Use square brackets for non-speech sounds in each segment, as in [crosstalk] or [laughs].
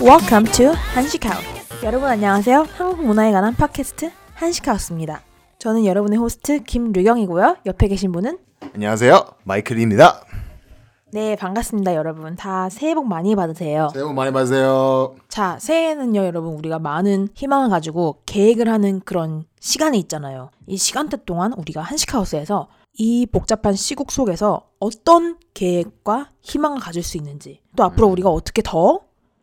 Welcome to 한식하우. 여러분 안녕하세요. 한국 문화에 관한 팟캐스트 한식하우스입니다. 저는 여러분의 호스트 김류경이고요. 옆에 계신 분은 안녕하세요. 마이클입니다. 네 반갑습니다 여러분. 다 새해 복 많이 받으세요. 새해 복 많이 받으세요. 자 새해는요 여러분 우리가 많은 희망을 가지고 계획을 하는 그런 시간이 있잖아요. 이 시간대 동안 우리가 한식하우스에서 이 복잡한 시국 속에서 어떤 계획과 희망을 가질 수 있는지 또 앞으로 우리가 어떻게 더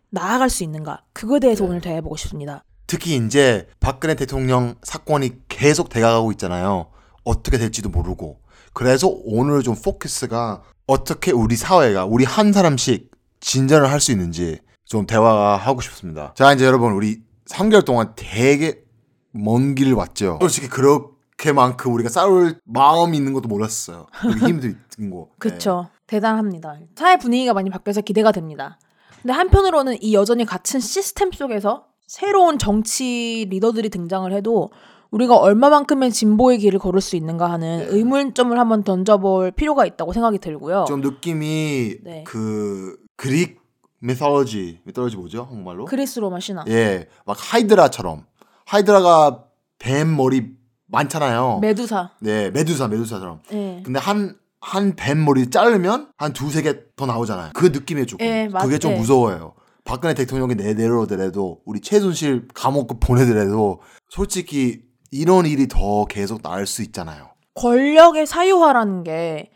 나아갈 수 있는가 그거에 대해서 오늘 대해보고 싶습니다. 특히 이제 박근혜 대통령 사건이 계속 돼가고 있잖아요. 어떻게 될지도 모르고. 그래서 오늘 좀 포커스가 어떻게 우리 사회가 우리 한 사람씩 진전을 할 수 있는지 좀 대화하고 싶습니다. 자 이제 여러분 우리 3개월 동안 되게 먼 길을 왔죠. 솔직히 그렇 게만큼 우리가 싸울 마음이 있는 것도 몰랐어요. 힘도 있는 거. 그쵸. 대단합니다. 사회 분위기가 많이 바뀌어서 기대가 됩니다. 근데 한편으로는 이 여전히 갇힌 시스템 속에서 새로운 정치 리더들이 등장을 해도 우리가 얼마만큼의 진보의 길을 걸을 수 있는가 하는 의문점을 한번 던져볼 필요가 있다고 생각이 들고요. 좀 느낌이 네. 그 Greek mythology mythology 뭐죠 한국말로? 그리스 로마 신화. 예, 막 Hydra처럼 Hydra가 뱀 머리 많잖아요. 메두사. 네, 메두사 메두사처럼. 예. 근데 한 한 뱀 머리 자르면 한 두세 개 더 나오잖아요. 그 느낌이 조금. 예, 맞- 그게 좀 예. 무서워요. 박근혜 대통령이 내 내려오더라도 우리 최순실 감옥 보내더라도 솔직히 이런 일이 더 계속 나을 수 있잖아요. 권력의 사유화라는 게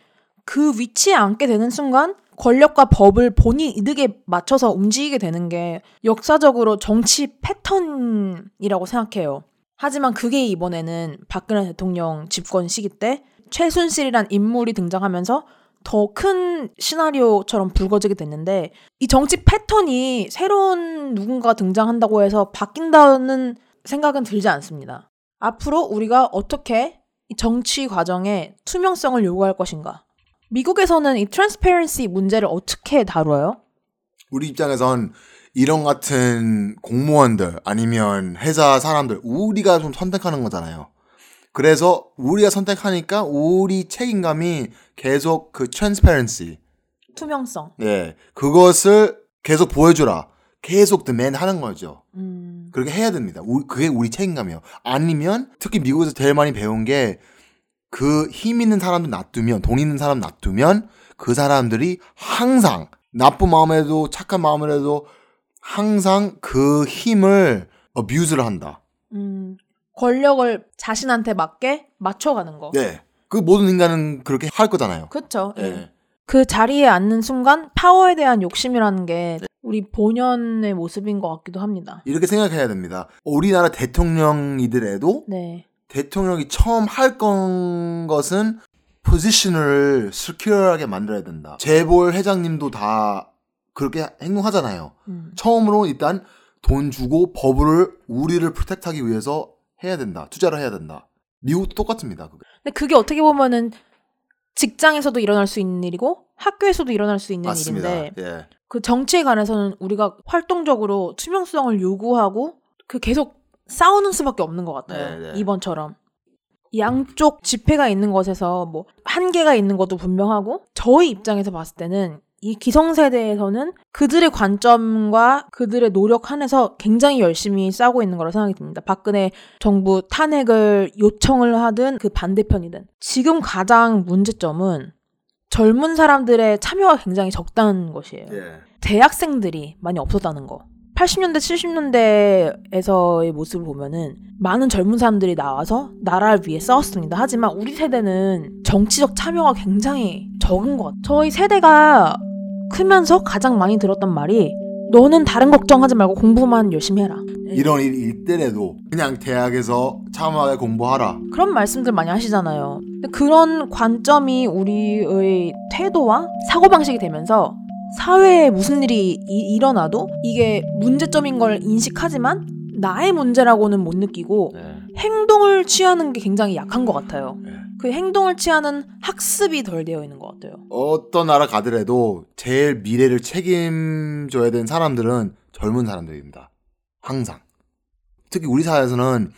그 위치에 앉게 되는 순간 권력과 법을 본인 이득에 맞춰서 움직이게 되는 게 역사적으로 정치 패턴이라고 생각해요. 하지만 그게 이번에는 박근혜 대통령 집권 시기 때 최순실이란 인물이 등장하면서 더 큰 시나리오처럼 불거지게 됐는데 이 정치 패턴이 새로운 누군가가 등장한다고 해서 바뀐다는 생각은 들지 않습니다. 앞으로 우리가 어떻게 이 정치 과정에 투명성을 요구할 것인가? 미국에서는 이 트랜스페런시 문제를 어떻게 다뤄요? 우리 입장에선 이런 같은 공무원들 아니면 회사 사람들 우리가 좀 선택하는 거잖아요. 그래서 우리가 선택하니까 우리 책임감이 계속 그 transparency, 투명성. 예, 그것을 계속 보여주라. 계속 demand 하는 거죠. 음, 그렇게 해야 됩니다. 우- 그게 우리 책임감이에요. 아니면 특히 미국에서 제일 많이 배운 게 그 힘 있는 사람들 놔두면 돈 있는 사람 놔두면 그 사람들이 항상 나쁜 마음에도 착한 마음에도 항상 그 힘을 abuse를 한다. 음, 권력을 자신한테 맞게 맞춰가는 거. 네. 그 모든 인간은 그렇게 할 거잖아요. 그렇죠. 예. 그 자리에 앉는 순간 파워에 대한 욕심이라는 게 우리 본연의 모습인 것 같기도 합니다. 이렇게 생각해야 됩니다. 우리나라 대통령이더라도 네. 대통령이 처음 할 건 것은 포지션을 스큐어하게 만들어야 된다. 재벌 회장님도 다 그렇게 행동하잖아요. 음. 처음으로 일단 돈 주고 법을 우리를 프로텍트하기 위해서 해야 된다. 투자를 해야 된다. 미국도 똑같습니다. 그게. 근데 그게 어떻게 보면은 직장에서도 일어날 수 있는 일이고 학교에서도 일어날 수 있는 맞습니다. 일인데 예. 그 정치에 관해서는 우리가 활동적으로 투명성을 요구하고 그 계속 싸우는 수밖에 없는 것 같아요. 네, 네. 이번처럼. 양쪽 지폐가 있는 것에서 뭐 한계가 있는 것도 분명하고 저희 입장에서 봤을 때는 이 기성세대에서는 그들의 관점과 그들의 노력 한에서 굉장히 열심히 싸우고 있는 거라 생각이 듭니다. 박근혜 정부 탄핵을 요청을 하든 그 반대편이든. 지금 가장 문제점은 젊은 사람들의 참여가 굉장히 적다는 것이에요. 예. 대학생들이 많이 없었다는 거. 80년대, 70년대에서의 모습을 보면은 많은 젊은 사람들이 나와서 나라를 위해 싸웠습니다. 하지만 우리 세대는 정치적 참여가 굉장히 적은 것 같아요. 저희 세대가 크면서 가장 많이 들었던 말이 너는 다른 걱정하지 말고 공부만 열심히 해라. 이런 일 있더라도 그냥 대학에서 참하게 공부하라. 그런 말씀들 많이 하시잖아요. 그런 관점이 우리의 태도와 사고방식이 되면서 사회에 무슨 일이 이- 일어나도 이게 문제점인 걸 인식하지만 나의 문제라고는 못 느끼고 네. 행동을 취하는 게 굉장히 약한 것 같아요. 네. 그 행동을 취하는 학습이 덜 되어 있는 것 같아요. 어떤 나라 가더라도 제일 미래를 책임져야 되는 사람들은 젊은 사람들입니다. 항상. 특히 우리 사회에서는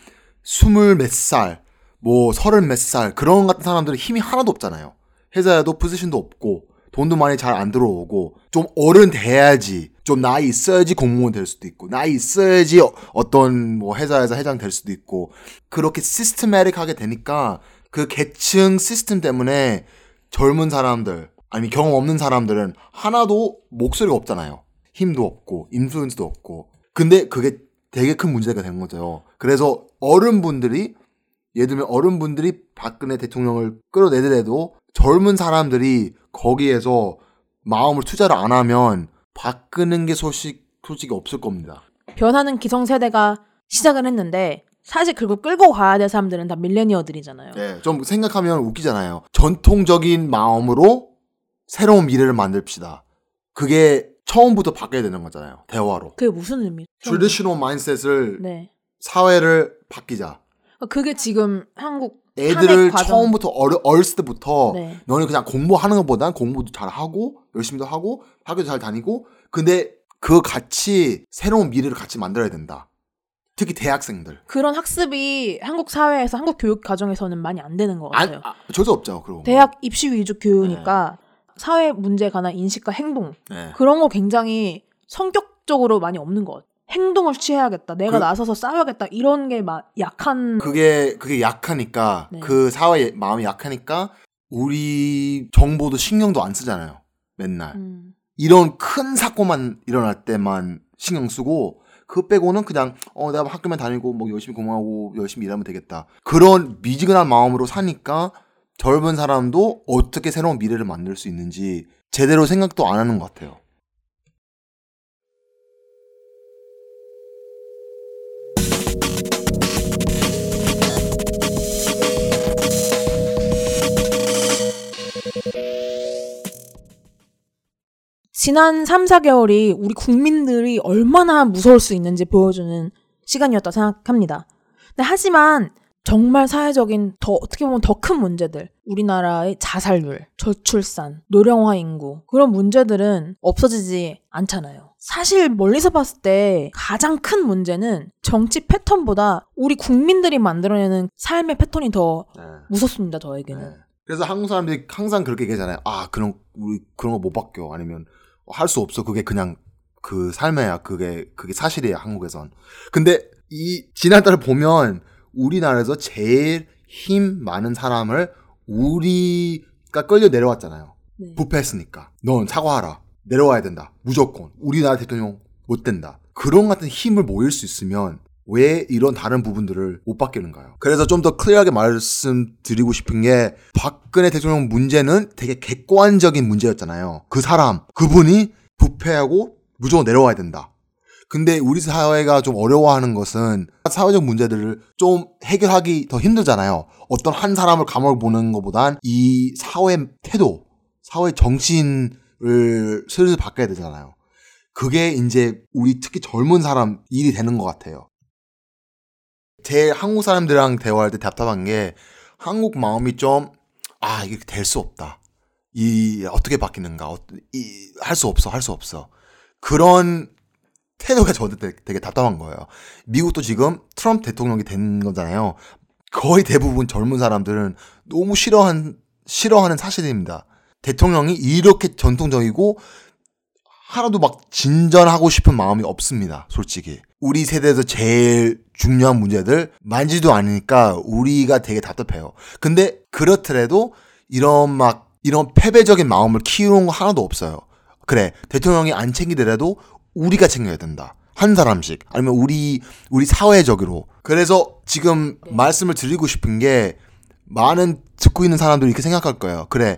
스물 몇 살, 뭐 서른 몇 살 그런 같은 사람들은 힘이 하나도 없잖아요. 회사에도 포지션도 없고 돈도 많이 잘 안 들어오고 좀 어른 돼야지 좀 나이 있어야지 공무원 될 수도 있고 나이 있어야지 어- 어떤 뭐 회사에서 회장 될 수도 있고 그렇게 시스템매틱하게 되니까 그 계층 시스템 때문에 젊은 사람들 아니 경험 없는 사람들은 하나도 목소리가 없잖아요. 힘도 없고 인플루언스도 없고 근데 그게 되게 큰 문제가 된 거죠. 그래서 어른분들이 예를 들면 어른분들이 박근혜 대통령을 끌어내더라도 젊은 사람들이 거기에서 마음을 투자를 안 하면 바꾸는 게 소식 솔직히 없을 겁니다. 변하는 기성세대가 시작을 했는데 사실 그걸 끌고 가야 될 사람들은 다 millennial들이잖아요. 네, 좀 생각하면 웃기잖아요. 전통적인 마음으로 새로운 미래를 만듭시다. 그게 처음부터 바뀌어야 되는 거잖아요. 대화로. 그게 무슨 의미? traditional mindset을 네. 사회를 바뀌자. 그게 지금 한국 애들을 처음부터 어려, 어렸을 때부터 네. 너는 그냥 공부하는 것보단 공부도 잘 하고 열심히도 하고 학교도 잘 다니고 근데 그 같이 새로운 미래를 같이 만들어야 된다. 특히 대학생들. 그런 학습이 한국 사회에서 한국 교육 과정에서는 많이 안 되는 것 안, 같아요. 아, 절대 없죠. 그런 거. 대학 입시 위주 교육이니까 사회 문제에 관한 인식과 행동 네. 그런 거 굉장히 성격적으로 많이 없는 것 같아요. 행동을 취해야겠다. 내가 그- 나서서 싸워야겠다. 이런 게 막 약한 그게 그게 약하니까 네. 그 사회 마음이 약하니까 우리 정보도 신경도 안 쓰잖아요. 맨날 음, 이런 큰 사건만 일어날 때만 신경 쓰고 그 빼고는 그냥 어 내가 학교만 다니고 뭐 열심히 공부하고 열심히 일하면 되겠다 그런 미지근한 마음으로 사니까 젊은 사람도 어떻게 새로운 미래를 만들 수 있는지 제대로 생각도 안 하는 것 같아요. 지난 3, 4개월이 우리 국민들이 얼마나 무서울 수 있는지 보여주는 시간이었다 생각합니다. 하지만 정말 사회적인 더 어떻게 보면 더 큰 문제들 우리나라의 자살률, 저출산, 노령화 인구 그런 문제들은 없어지지 않잖아요. 사실 멀리서 봤을 때 가장 큰 문제는 정치 패턴보다 우리 국민들이 만들어내는 삶의 패턴이 더 무섭습니다. 저에게는. 네. 그래서 한국 사람들이 항상 그렇게 얘기하잖아요. 아 그런 우리 그런 거 못 바뀌어 아니면 할 수 없어. 그게 그냥 그 삶이야. 그게 그게 사실이야. 한국에선. 근데 이 지난달을 보면 우리나라에서 제일 힘 많은 사람을 우리가 끌려 내려왔잖아요. 네. 부패했으니까. 넌 사과하라. 내려와야 된다. 무조건. 우리나라 대통령 못 된다. 그런 같은 힘을 모일 수 있으면 왜 이런 다른 부분들을 못 바뀌는가요? 그래서 좀 더 클리어하게 말씀드리고 싶은 게 박근혜 대통령 문제는 되게 객관적인 문제였잖아요. 그 사람, 그분이 부패하고 무조건 내려와야 된다. 근데 우리 사회가 좀 어려워하는 것은 사회적 문제들을 좀 해결하기 더 힘들잖아요. 어떤 한 사람을 감옥을 보는 것보단 이 사회 태도, 사회 정신을 슬슬 바꿔야 되잖아요. 그게 이제 우리 특히 젊은 사람 일이 되는 것 같아요. 제 한국 사람들이랑 대화할 때 답답한 게 한국 마음이 좀, 아, 이게 될 수 없다. 이, 어떻게 바뀌는가. 어, 이, 할수 없어, 할 수 없어. 그런 태도가 저한테 되게 답답한 거예요. 미국도 지금 트럼프 대통령이 된 거잖아요. 거의 대부분 젊은 사람들은 너무 싫어한, 싫어하는 사실입니다. 대통령이 이렇게 전통적이고 하나도 막 진전하고 싶은 마음이 없습니다. 솔직히. 우리 세대에서 제일 중요한 문제들 만지도 않으니까 우리가 되게 답답해요. 근데 그렇더라도 이런 막 이런 패배적인 마음을 키우는 거 하나도 없어요. 그래 대통령이 안 챙기더라도 우리가 챙겨야 된다. 한 사람씩 아니면 우리 우리 사회적으로. 그래서 지금 말씀을 드리고 싶은 게 많은 듣고 있는 사람들이 이렇게 생각할 거예요. 그래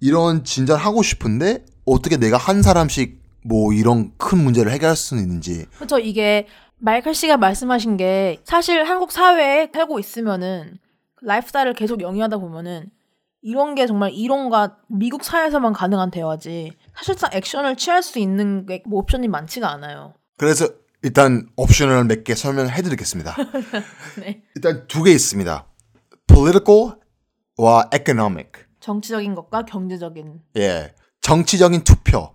이런 진전하고 싶은데 어떻게 내가 한 사람씩 뭐 이런 큰 문제를 해결할 수 있는지 그렇죠. 이게 마이클 씨가 말씀하신 게 사실 한국 사회에 살고 있으면은 라이프스타일을 계속 영위하다 보면은 이런 게 정말 이론과 미국 사회에서만 가능한 대화지 사실상 액션을 취할 수 있는 게 뭐 옵션이 많지가 않아요. 그래서 일단 옵션을 몇 개 설명해 드리겠습니다. [laughs] 네. 일단 두 개 있습니다. political와 economic. 정치적인 것과 경제적인 예. 정치적인 투표.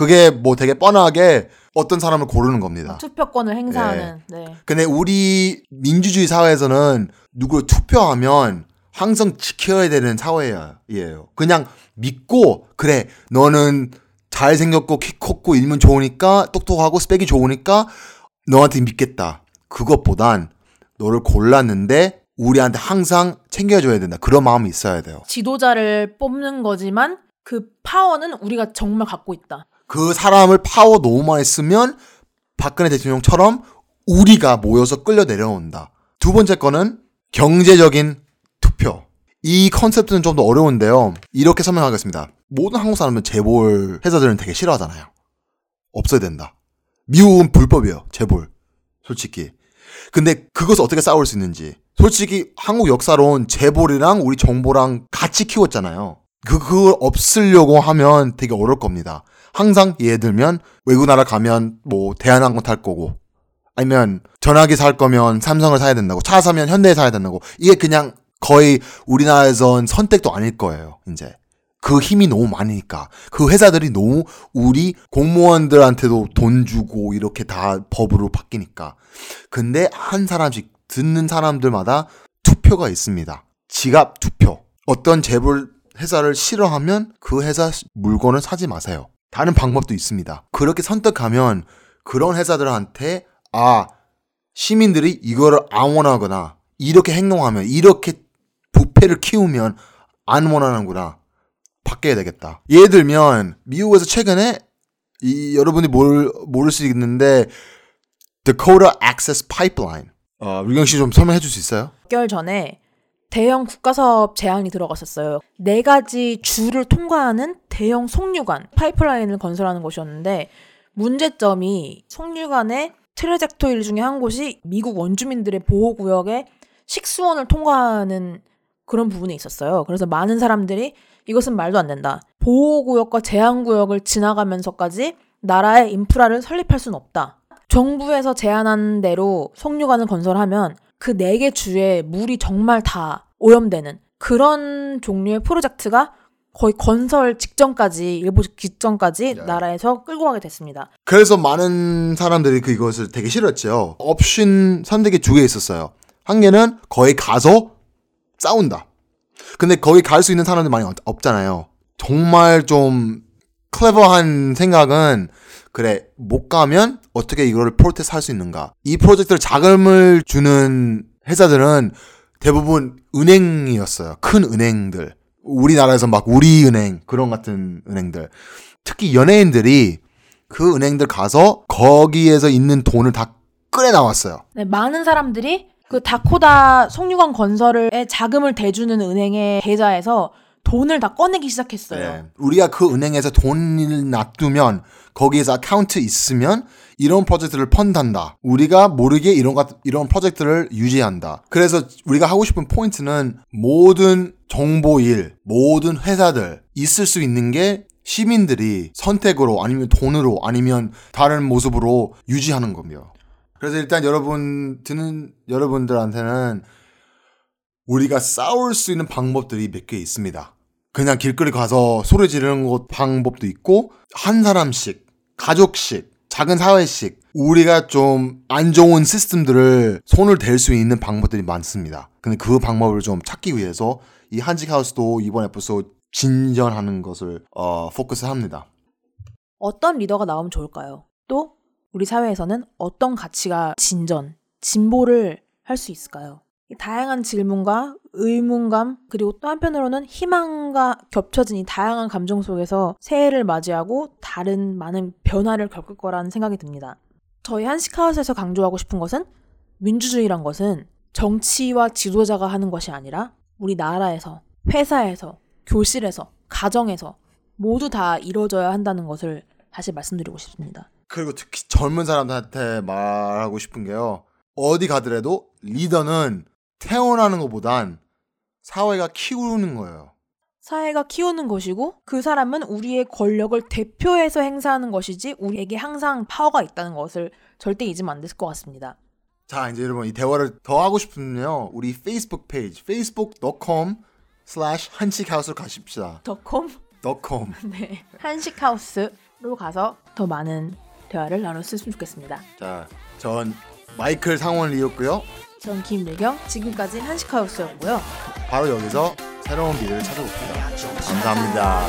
그게 뭐 되게 뻔하게 어떤 사람을 고르는 겁니다. 투표권을 행사하는 네. 근데 우리 민주주의 사회에서는 누구를 투표하면 항상 지켜야 되는 사회예요. 그냥 믿고 그래 너는 잘생겼고 키 컸고 일면 좋으니까 똑똑하고 스펙이 좋으니까 너한테 믿겠다. 그것보단 너를 골랐는데 우리한테 항상 챙겨줘야 된다. 그런 마음이 있어야 돼요. 지도자를 뽑는 거지만 그 파워는 우리가 정말 갖고 있다. 그 사람을 파워 쓰면 박근혜 대통령처럼 우리가 모여서 끌려 내려온다. 두 번째 거는 경제적인 투표. 이 컨셉트는 좀 더 어려운데요. 이렇게 설명하겠습니다. 모든 한국 사람은 재벌 회사들은 되게 싫어하잖아요. 없어야 된다. 미국은 불법이에요. 재벌. 솔직히. 근데 그것을 어떻게 싸울 수 있는지. 솔직히 한국 역사론 재벌이랑 우리 정부랑 같이 키웠잖아요. 그, 그걸 없으려고 하면 되게 어려울 겁니다. 항상 예를 들면 외국 나라 가면 뭐 대한항공 탈 거고 아니면 전화기 살 거면 삼성을 사야 된다고 차 사면 현대 사야 된다고 이게 그냥 거의 우리나라에선 선택도 아닐 거예요 이제. 그 힘이 너무 많으니까. 그 회사들이 너무 우리 공무원들한테도 돈 주고 이렇게 다 법으로 바뀌니까. 근데 한 사람씩 듣는 사람들마다 투표가 있습니다. 지갑 투표. 어떤 재벌 회사를 싫어하면 그 회사 물건을 사지 마세요 다른 방법도 있습니다. 그렇게 선택하면 그런 회사들한테 아 시민들이 이거를 안 원하거나 이렇게 행동하면 이렇게 부패를 키우면 안 원하는구나 바뀌어야 되겠다. 예를 들면 미국에서 최근에 이 여러분이 모를 모를 수 있는데 Dakota Access Pipeline 어, 유경 씨 좀 설명해 줄 수 있어요? 몇 개월 전에 대형 국가사업 제안이 들어갔었어요. 네 가지 주를 통과하는 대형 송유관 파이프라인을 건설하는 곳이었는데 문제점이 송유관의 트레젝토일 중에 한 곳이 미국 원주민들의 보호구역에 식수원을 통과하는 그런 부분에 있었어요. 그래서 많은 사람들이 이것은 말도 안 된다. 보호구역과 제한구역을 지나가면서까지 나라의 인프라를 설립할 수는 없다. 정부에서 제안한 대로 송유관을 건설하면 그 네 개 주에 물이 정말 다 오염되는 그런 종류의 프로젝트가 거의 건설 직전까지 일부 직전까지 야. 나라에서 끌고 가게 됐습니다. 그래서 많은 사람들이 그것을 되게 싫어했죠. 옵션 선택이 두 개 있었어요. 한 개는 거기 가서 싸운다. 근데 거기 갈 수 있는 사람들 많이 없- 없잖아요. 정말 좀 클레버한 생각은 그래 못 가면 어떻게 이거를 프로테스트 할수 있는가. 이 프로젝트를 자금을 주는 회사들은 대부분 은행이었어요. 큰 은행들. 우리나라에서 막 우리은행 그런 같은 은행들. 특히 연예인들이 그 은행들 가서 거기에서 있는 돈을 다 끌어 나왔어요. 네, 많은 사람들이 그 다코다 송유관 건설에 자금을 대주는 은행의 계좌에서 돈을 다 꺼내기 시작했어요. 네. 우리가 그 은행에서 돈을 놔두면 거기에서 아카운트 있으면 이런 프로젝트를 펀단다. 우리가 모르게 이런 것 이런 프로젝트를 유지한다. 그래서 우리가 하고 싶은 포인트는 모든 정보일, 모든 회사들 있을 수 있는 게 시민들이 선택으로 아니면 돈으로 아니면 다른 모습으로 유지하는 겁니다. 그래서 일단 여러분 듣는 여러분들한테는 우리가 싸울 수 있는 방법들이 몇 개 있습니다. 그냥 길거리 가서 소리 지르는 것 방법도 있고 한 사람씩 가족씩 작은 사회씩 우리가 좀 안 좋은 시스템들을 손을 댈 수 있는 방법들이 많습니다. 근데 그 방법을 좀 찾기 위해서 이 한직 하우스도 이번 에피소드 진전하는 것을 어, 포커스 합니다. 어떤 리더가 나오면 좋을까요? 또 우리 사회에서는 어떤 가치가 진전, 진보를 할 수 있을까요? 이 다양한 질문과 의문감 그리고 또 한편으로는 희망과 겹쳐진 이 다양한 감정 속에서 새해를 맞이하고 다른 많은 변화를 겪을 거라는 생각이 듭니다. 저희 한식하우스에서 강조하고 싶은 것은 민주주의란 것은 정치와 지도자가 하는 것이 아니라 우리 나라에서, 회사에서, 교실에서, 가정에서 모두 다 이루어져야 한다는 것을 다시 말씀드리고 싶습니다. 그리고 특히 젊은 사람들한테 말하고 싶은 게요. 어디 가더라도 리더는 태어나는 것보단 사회가 키우는 거예요. 사회가 키우는 것이고 그 사람은 우리의 권력을 대표해서 행사하는 것이지 우리에게 항상 파워가 있다는 것을 절대 잊으면 안 될 것 같습니다. 자, 이제 여러분 이 대화를 더 하고 싶으면요. 우리 페이스북 페이지 facebook.com slash 한식하우스로 가십시다. 더.com .com [laughs] 네 한식하우스로 가서 더 많은 대화를 나눴으면 좋겠습니다. 자, 전 마이클 상원을 이었고요. 전 김미경, 지금까지 한식하우스였고요. 바로 여기서 새로운 미래를 찾아봅시다. 감사합니다.